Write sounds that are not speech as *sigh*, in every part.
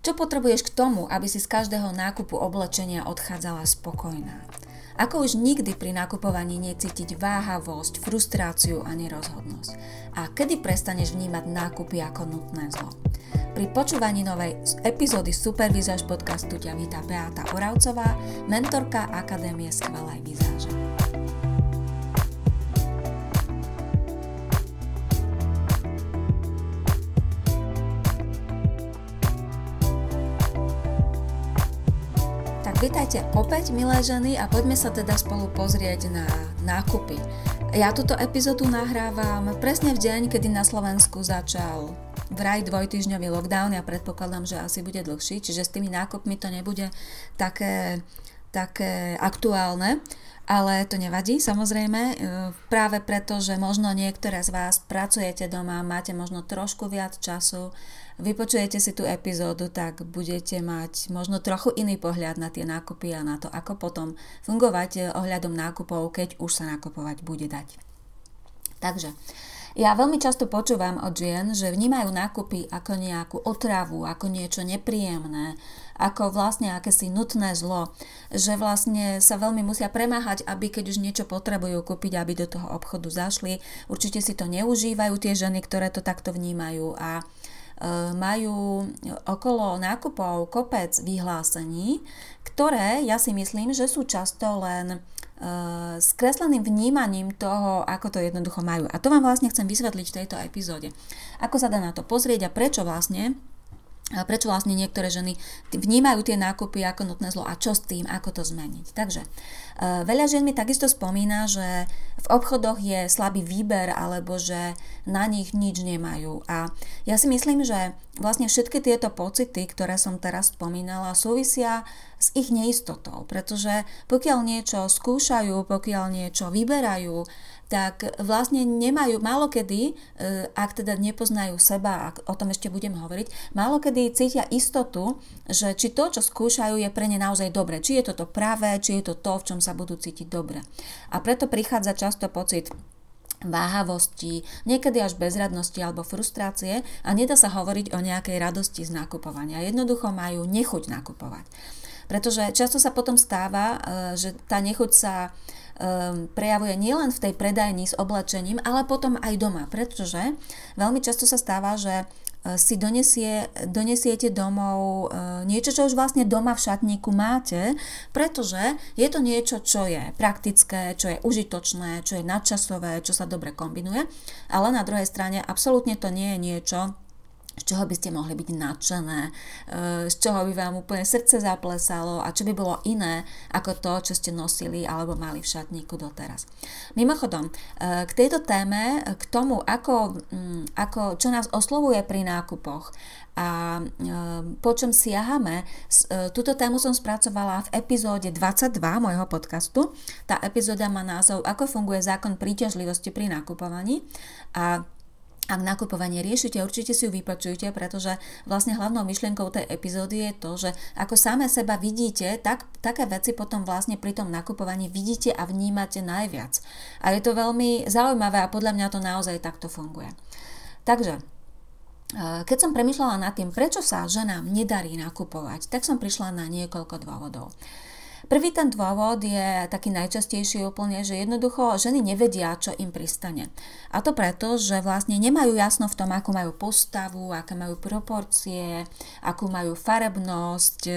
Čo potrebuješ k tomu, aby si z každého nákupu oblečenia odchádzala spokojná? Ako už nikdy pri nakupovaní necítiť váhavosť, frustráciu a nerozhodnosť? A kedy prestaneš vnímať nákupy ako nutné zlo? Pri počúvaní novej epizódy Supervizáž podcastu ťa víta Beata Oravcová, mentorka Akadémie skvelej vizáže. Vítajte opäť, milé ženy, a poďme sa teda spolu pozrieť na nákupy. Ja túto epizódu nahrávam presne v deň, kedy na Slovensku začal vraj dvojtyžňový lockdown. Ja predpokladám, že asi bude dlhší, čiže s tými nákupmi to nebude také, také aktuálne. Ale to nevadí, samozrejme, e, práve preto, že možno niektoré z vás pracujete doma, máte možno trošku viac času, vypočujete si tú epizódu, tak budete mať možno trochu iný pohľad na tie nákupy a na to, ako potom fungovať e, ohľadom nákupov, keď už sa nakupovať bude dať. Takže, ja veľmi často počúvam od žien, že vnímajú nákupy ako nejakú otravu, ako niečo nepríjemné, ako vlastne akési nutné zlo, že vlastne sa veľmi musia premáhať, aby keď už niečo potrebujú kúpiť, aby do toho obchodu zašli. Určite si to neužívajú tie ženy, ktoré to takto vnímajú a e, majú okolo nákupov kopec vyhlásení, ktoré ja si myslím, že sú často len Eh, skresleným vnímaním toho, ako to jednoducho majú. A to vám vlastne chcem vysvetliť v tejto epizóde. Ako sa dá na to pozrieť a prečo vlastne prečo vlastne niektoré ženy vnímajú tie nákupy ako nutné zlo a čo s tým, ako to zmeniť. Takže eh, veľa žien mi takisto spomína, že v obchodoch je slabý výber alebo že na nich nič nemajú. A ja si myslím, že vlastne všetky tieto pocity, ktoré som teraz spomínala, súvisia s ich neistotou, pretože pokiaľ niečo skúšajú, pokiaľ niečo vyberajú, tak vlastne nemajú, málo kedy, e, ak teda nepoznajú seba, ak o tom ešte budem hovoriť, málo kedy cítia istotu, že či to, čo skúšajú, je pre ne naozaj dobre. Či je to to práve, či je to to, v čom sa budú cítiť dobre. A preto prichádza často pocit váhavosti, niekedy až bezradnosti alebo frustrácie a nedá sa hovoriť o nejakej radosti z nakupovania. Jednoducho majú nechuť nakupovať. Pretože často sa potom stáva, e, že tá nechuť sa um, prejavuje nielen v tej predajni s oblečením, ale potom aj doma, pretože veľmi často sa stáva, že e, si donesie, donesiete domov e, niečo, čo už vlastne doma v šatníku máte, pretože je to niečo, čo je praktické, čo je užitočné, čo je nadčasové, čo sa dobre kombinuje, ale na druhej strane absolútne to nie je niečo, z čoho by ste mohli byť nadšené, e, z čoho by vám úplne srdce zaplesalo a čo by bolo iné ako to, čo ste nosili alebo mali v šatníku doteraz. Mimochodom, e, k tejto téme, k tomu, ako, mm, ako, čo nás oslovuje pri nákupoch a e, po čom siahame, túto tému som spracovala v epizóde 22 môjho podcastu. Tá epizóda má názov Ako funguje zákon príťažlivosti pri nakupovaní a ak nakupovanie riešite, určite si ju vypočujte, pretože vlastne hlavnou myšlienkou tej epizódy je to, že ako same seba vidíte, tak také veci potom vlastne pri tom nakupovaní vidíte a vnímate najviac. A je to veľmi zaujímavé a podľa mňa to naozaj takto funguje. Takže eh, keď som premyšľala nad tým, prečo sa ženám nedarí nakupovať, tak som prišla na niekoľko dôvodov. Prvý ten dôvod je taký najčastejší úplne, že jednoducho ženy nevedia, čo im pristane. A to preto, že vlastne nemajú jasno v tom, ako majú postavu, aké majú proporcie, akú majú farebnosť, e,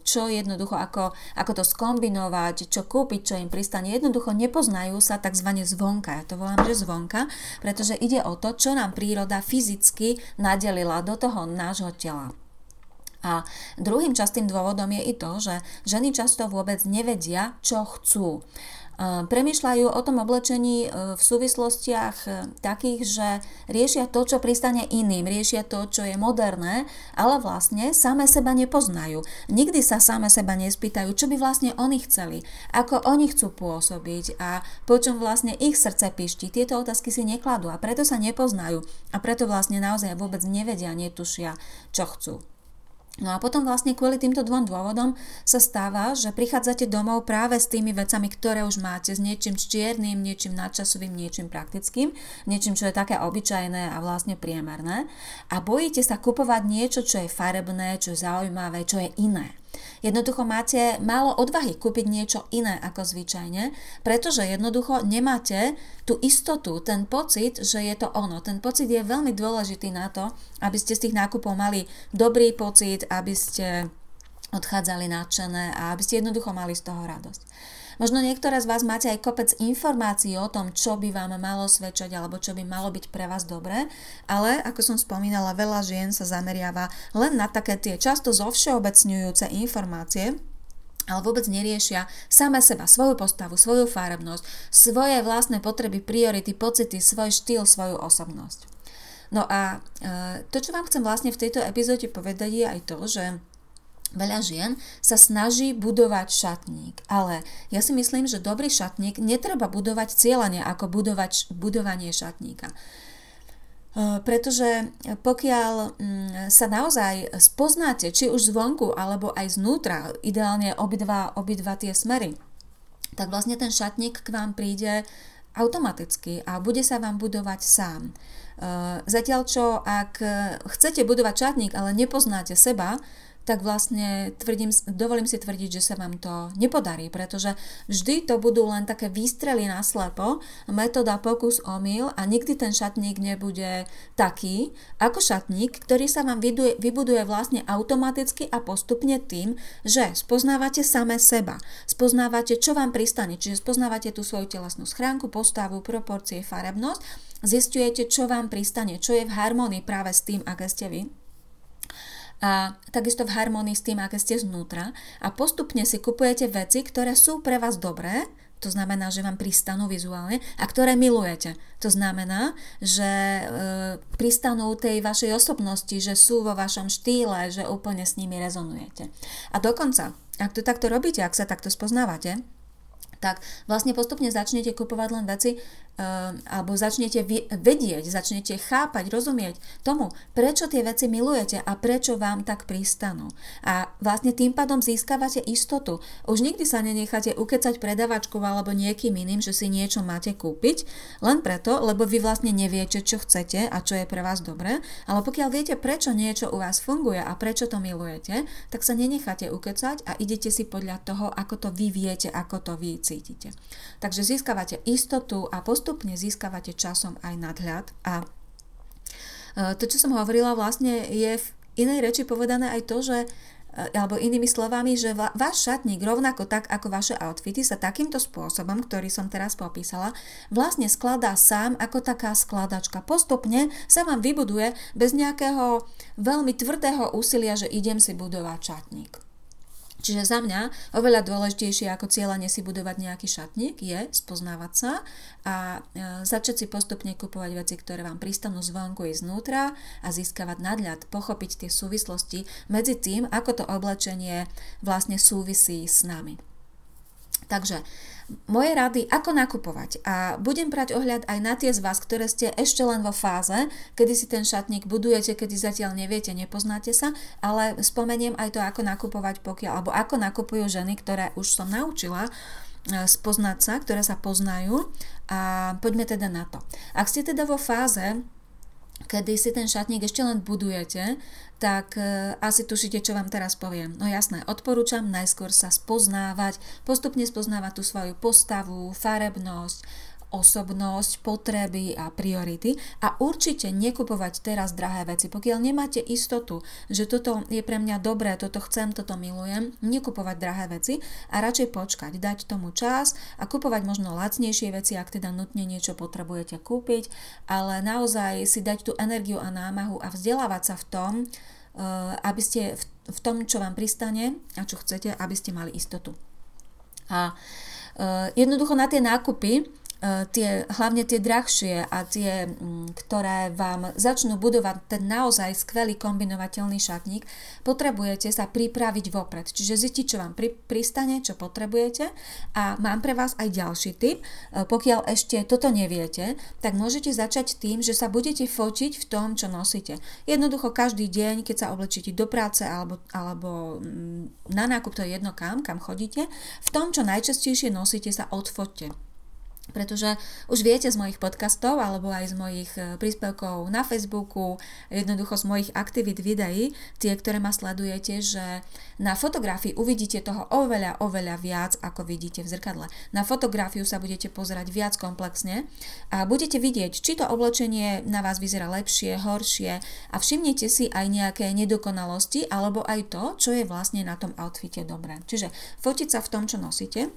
čo jednoducho, ako, ako to skombinovať, čo kúpiť, čo im pristane. Jednoducho nepoznajú sa tzv. zvonka. Ja to volám, že zvonka, pretože ide o to, čo nám príroda fyzicky nadelila do toho nášho tela. A druhým častým dôvodom je i to, že ženy často vôbec nevedia, čo chcú. E, premýšľajú o tom oblečení e, v súvislostiach e, takých, že riešia to, čo pristane iným, riešia to, čo je moderné, ale vlastne same seba nepoznajú. Nikdy sa same seba nespýtajú, čo by vlastne oni chceli, ako oni chcú pôsobiť a po čom vlastne ich srdce pišti. Tieto otázky si nekladú a preto sa nepoznajú a preto vlastne naozaj vôbec nevedia, netušia, čo chcú. No a potom vlastne kvôli týmto dvom dôvodom sa stáva, že prichádzate domov práve s tými vecami, ktoré už máte, s niečím čiernym, niečím nadčasovým, niečím praktickým, niečím, čo je také obyčajné a vlastne priemerné a bojíte sa kupovať niečo, čo je farebné, čo je zaujímavé, čo je iné. Jednoducho máte málo odvahy kúpiť niečo iné ako zvyčajne, pretože jednoducho nemáte tú istotu, ten pocit, že je to ono. Ten pocit je veľmi dôležitý na to, aby ste z tých nákupov mali dobrý pocit, aby ste odchádzali nadšené a aby ste jednoducho mali z toho radosť. Možno niektoré z vás máte aj kopec informácií o tom, čo by vám malo svedčať alebo čo by malo byť pre vás dobré, ale ako som spomínala, veľa žien sa zameriava len na také tie často zovšeobecňujúce informácie, ale vôbec neriešia same seba, svoju postavu, svoju fárebnosť, svoje vlastné potreby, priority, pocity, svoj štýl, svoju osobnosť. No a e, to, čo vám chcem vlastne v tejto epizóde povedať, je aj to, že Veľa žien sa snaží budovať šatník, ale ja si myslím, že dobrý šatník netreba budovať cieľane ako budovať, budovanie šatníka. E, pretože pokiaľ mm, sa naozaj spoznáte, či už zvonku alebo aj znútra, ideálne obidva, obidva tie smery, tak vlastne ten šatník k vám príde automaticky a bude sa vám budovať sám. E, zatiaľ čo, ak chcete budovať šatník, ale nepoznáte seba, tak vlastne tvrdím, dovolím si tvrdiť, že sa vám to nepodarí, pretože vždy to budú len také výstrely na slepo, metóda pokus omyl a nikdy ten šatník nebude taký ako šatník, ktorý sa vám vybuduje, vybuduje vlastne automaticky a postupne tým, že spoznávate same seba, spoznávate, čo vám pristane, čiže spoznávate tú svoju telesnú schránku, postavu, proporcie, farebnosť, zistujete, čo vám pristane, čo je v harmonii práve s tým, aké ste vy a takisto v harmonii s tým, aké ste znútra a postupne si kupujete veci, ktoré sú pre vás dobré, to znamená, že vám pristanú vizuálne a ktoré milujete. To znamená, že e, pristanú tej vašej osobnosti, že sú vo vašom štýle, že úplne s nimi rezonujete. A dokonca, ak to takto robíte, ak sa takto spoznávate, tak vlastne postupne začnete kupovať len veci, Ehm, alebo začnete vedieť, začnete chápať, rozumieť tomu, prečo tie veci milujete a prečo vám tak pristanú. A vlastne tým pádom získavate istotu. Už nikdy sa nenecháte ukecať predavačkou alebo niekým iným, že si niečo máte kúpiť, len preto, lebo vy vlastne neviete, čo chcete a čo je pre vás dobré, ale pokiaľ viete, prečo niečo u vás funguje a prečo to milujete, tak sa nenecháte ukecať a idete si podľa toho, ako to vy viete, ako to vy cítite. Takže získavate istotu a postup postupne získavate časom aj nadhľad a e, to, čo som hovorila, vlastne je v inej reči povedané aj to, že e, alebo inými slovami, že váš šatník rovnako tak ako vaše outfity sa takýmto spôsobom, ktorý som teraz popísala, vlastne skladá sám ako taká skladačka. Postupne sa vám vybuduje bez nejakého veľmi tvrdého úsilia, že idem si budovať šatník. Čiže za mňa oveľa dôležitejšie ako cieľanie si budovať nejaký šatník je spoznávať sa a e, začať si postupne kupovať veci, ktoré vám pristanú zvonku i znútra a získavať nadľad, pochopiť tie súvislosti medzi tým, ako to oblečenie vlastne súvisí s nami. Takže moje rady, ako nakupovať. A budem brať ohľad aj na tie z vás, ktoré ste ešte len vo fáze, kedy si ten šatník budujete, kedy zatiaľ neviete, nepoznáte sa, ale spomeniem aj to, ako nakupovať pokiaľ, alebo ako nakupujú ženy, ktoré už som naučila, e, spoznať sa, ktoré sa poznajú a poďme teda na to. Ak ste teda vo fáze, kedy si ten šatník ešte len budujete, tak e, asi tušíte, čo vám teraz poviem. No jasné, odporúčam najskôr sa spoznávať, postupne spoznávať tú svoju postavu, farebnosť, osobnosť, potreby a priority a určite nekupovať teraz drahé veci. Pokiaľ nemáte istotu, že toto je pre mňa dobré, toto chcem, toto milujem, nekupovať drahé veci a radšej počkať, dať tomu čas a kupovať možno lacnejšie veci, ak teda nutne niečo potrebujete kúpiť, ale naozaj si dať tú energiu a námahu a vzdelávať sa v tom, eh, aby ste v tom, čo vám pristane a čo chcete, aby ste mali istotu. A eh, jednoducho na tie nákupy tie, hlavne tie drahšie a tie, mm, ktoré vám začnú budovať ten naozaj skvelý kombinovateľný šatník, potrebujete sa pripraviť vopred. Čiže zistiť, čo vám pri, pristane, čo potrebujete. A mám pre vás aj ďalší tip. E, pokiaľ ešte toto neviete, tak môžete začať tým, že sa budete fotiť v tom, čo nosíte. Jednoducho každý deň, keď sa oblečíte do práce alebo, alebo mm, na nákup, to je jedno kam, kam chodíte, v tom, čo najčastejšie nosíte, sa odfoťte pretože už viete z mojich podcastov alebo aj z mojich e, príspevkov na Facebooku, jednoducho z mojich aktivít videí, tie, ktoré ma sledujete, že na fotografii uvidíte toho oveľa, oveľa viac, ako vidíte v zrkadle. Na fotografiu sa budete pozerať viac komplexne a budete vidieť, či to oblečenie na vás vyzerá lepšie, horšie a všimnete si aj nejaké nedokonalosti alebo aj to, čo je vlastne na tom outfite dobré. Čiže fotiť sa v tom, čo nosíte,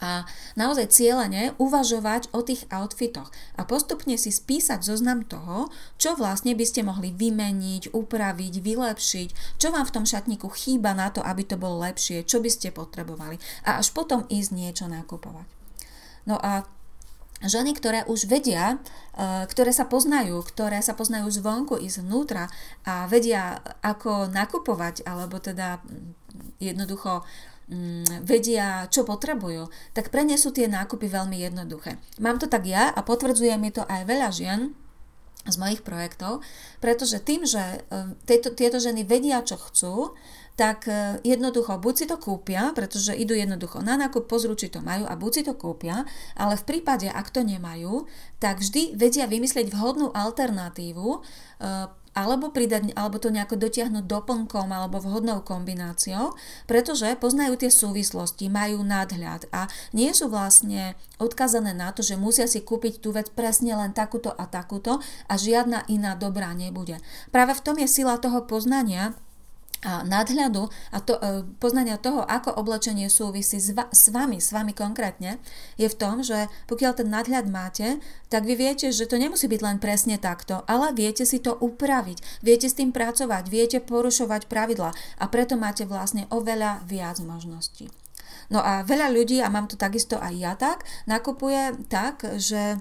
a naozaj cieľene uvažovať o tých outfitoch a postupne si spísať zoznam toho, čo vlastne by ste mohli vymeniť, upraviť, vylepšiť, čo vám v tom šatníku chýba na to, aby to bolo lepšie, čo by ste potrebovali a až potom ísť niečo nakupovať. No a ženy, ktoré už vedia, e, ktoré sa poznajú, ktoré sa poznajú zvonku i zvnútra a vedia, ako nakupovať, alebo teda jednoducho Mm, vedia, čo potrebujú, tak pre ne sú tie nákupy veľmi jednoduché. Mám to tak ja a potvrdzuje mi to aj veľa žien, z mojich projektov, pretože tým, že e, tieto, tieto ženy vedia, čo chcú, tak e, jednoducho buď si to kúpia, pretože idú jednoducho na nákup, pozrú, či to majú a buď si to kúpia, ale v prípade, ak to nemajú, tak vždy vedia vymyslieť vhodnú alternatívu, e, alebo, pridať, alebo to nejako dotiahnuť doplnkom alebo vhodnou kombináciou, pretože poznajú tie súvislosti, majú nadhľad a nie sú vlastne odkazané na to, že musia si kúpiť tú vec presne len takúto a takúto a žiadna iná dobrá nebude. Práve v tom je sila toho poznania, nadhľadu a to, e, poznania toho, ako oblečenie súvisí s, va, s vami, s vami konkrétne, je v tom, že pokiaľ ten nadhľad máte, tak vy viete, že to nemusí byť len presne takto, ale viete si to upraviť, viete s tým pracovať, viete porušovať pravidla a preto máte vlastne oveľa viac možností. No a veľa ľudí, a mám to takisto aj ja tak, nakupuje tak, že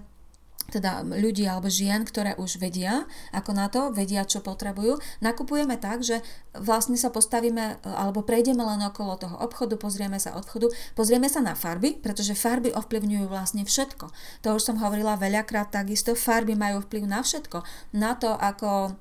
teda ľudí alebo žien, ktoré už vedia, ako na to, vedia, čo potrebujú. Nakupujeme tak, že vlastne sa postavíme alebo prejdeme len okolo toho obchodu, pozrieme sa obchodu, pozrieme sa na farby, pretože farby ovplyvňujú vlastne všetko. To už som hovorila veľakrát takisto, farby majú vplyv na všetko. Na to, ako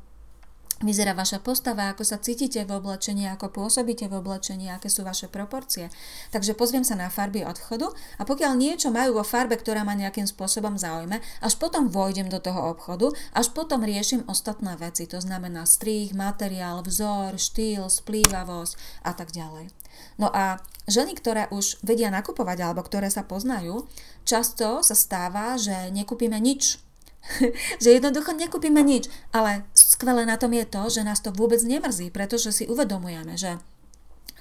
vyzerá vaša postava, ako sa cítite v oblečení, ako pôsobíte v oblečení, aké sú vaše proporcie. Takže pozriem sa na farby odchodu a pokiaľ niečo majú vo farbe, ktorá ma nejakým spôsobom zaujme, až potom vojdem do toho obchodu, až potom riešim ostatné veci, to znamená strih, materiál, vzor, štýl, splývavosť a tak ďalej. No a ženy, ktoré už vedia nakupovať alebo ktoré sa poznajú, často sa stáva, že nekúpime nič *laughs* že jednoducho nekúpime nič. Ale skvelé na tom je to, že nás to vôbec nemrzí, pretože si uvedomujeme, že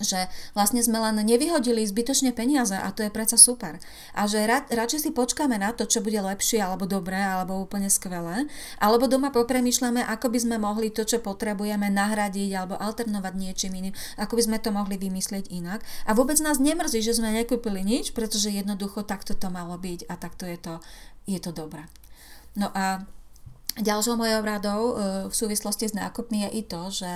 že vlastne sme len nevyhodili zbytočne peniaze a to je predsa super. A že rad, radšej si počkáme na to, čo bude lepšie alebo dobré alebo úplne skvelé, alebo doma popremýšľame, ako by sme mohli to, čo potrebujeme nahradiť alebo alternovať niečím iným, ako by sme to mohli vymyslieť inak. A vôbec nás nemrzí, že sme nekúpili nič, pretože jednoducho takto to malo byť a takto je to, je to dobré. No a ďalšou mojou radou e, v súvislosti s nákupmi je i to, že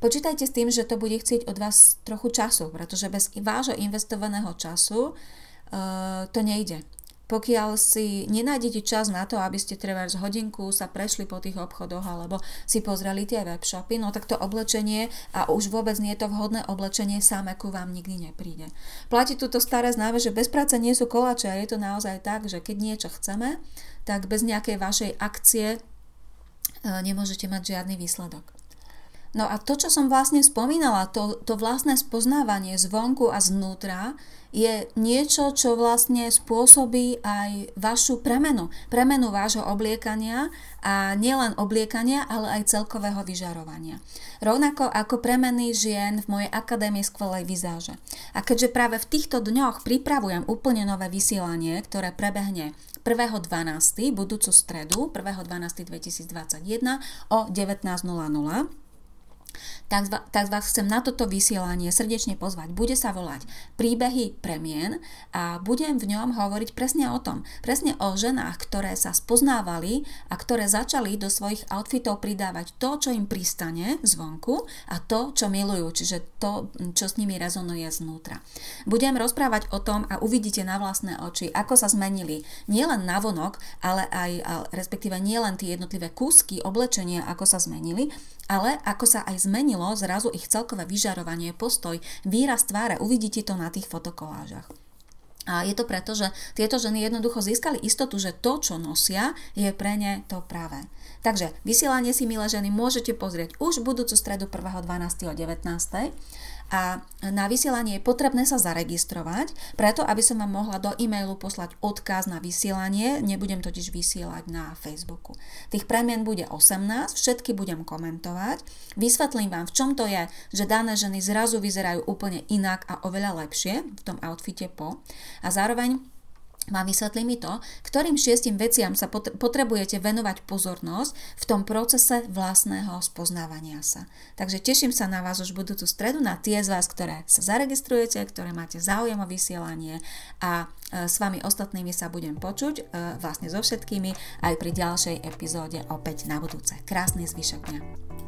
počítajte s tým, že to bude chcieť od vás trochu času, pretože bez vášho investovaného času e, to nejde. Pokiaľ si nenájdete čas na to, aby ste treba z hodinku sa prešli po tých obchodoch alebo si pozreli tie webshopy, no tak to oblečenie a už vôbec nie je to vhodné oblečenie same ku vám nikdy nepríde. Platí tu to staré známe, že bez práce nie sú koláče a je to naozaj tak, že keď niečo chceme, tak bez nejakej vašej akcie nemôžete mať žiadny výsledok. No a to, čo som vlastne spomínala, to, to vlastné spoznávanie zvonku a znútra, je niečo, čo vlastne spôsobí aj vašu premenu. Premenu vášho obliekania a nielen obliekania, ale aj celkového vyžarovania. Rovnako ako premeny žien v mojej akadémii skvelej vizáže. A keďže práve v týchto dňoch pripravujem úplne nové vysielanie, ktoré prebehne 1.12. budúcu stredu, 1.12.2021 o 19.00, tak, tak vás chcem na toto vysielanie srdečne pozvať. Bude sa volať Príbehy premien a budem v ňom hovoriť presne o tom. Presne o ženách, ktoré sa spoznávali a ktoré začali do svojich outfitov pridávať to, čo im pristane zvonku a to, čo milujú, čiže to, čo s nimi rezonuje znútra. Budem rozprávať o tom a uvidíte na vlastné oči, ako sa zmenili nielen navonok, ale aj, respektíve nielen tie jednotlivé kúsky oblečenia, ako sa zmenili, ale ako sa aj zmenilo zrazu ich celkové vyžarovanie, postoj, výraz tváre, uvidíte to na tých fotokolážach. A je to preto, že tieto ženy jednoducho získali istotu, že to, čo nosia, je pre ne to práve. Takže vysielanie si, milé ženy, môžete pozrieť už budúcu stredu 1.12. o 19 a na vysielanie je potrebné sa zaregistrovať, preto aby som vám mohla do e-mailu poslať odkaz na vysielanie, nebudem totiž vysielať na Facebooku. Tých premien bude 18, všetky budem komentovať, vysvetlím vám, v čom to je, že dané ženy zrazu vyzerajú úplne inak a oveľa lepšie v tom outfite po. A zároveň vám vysvetlí mi to, ktorým šiestim veciam sa potrebujete venovať pozornosť v tom procese vlastného spoznávania sa. Takže teším sa na vás už budúcu stredu, na tie z vás, ktoré sa zaregistrujete, ktoré máte záujem o vysielanie a e, s vami ostatnými sa budem počuť, e, vlastne so všetkými, aj pri ďalšej epizóde opäť na budúce. Krásny zvyšok dňa.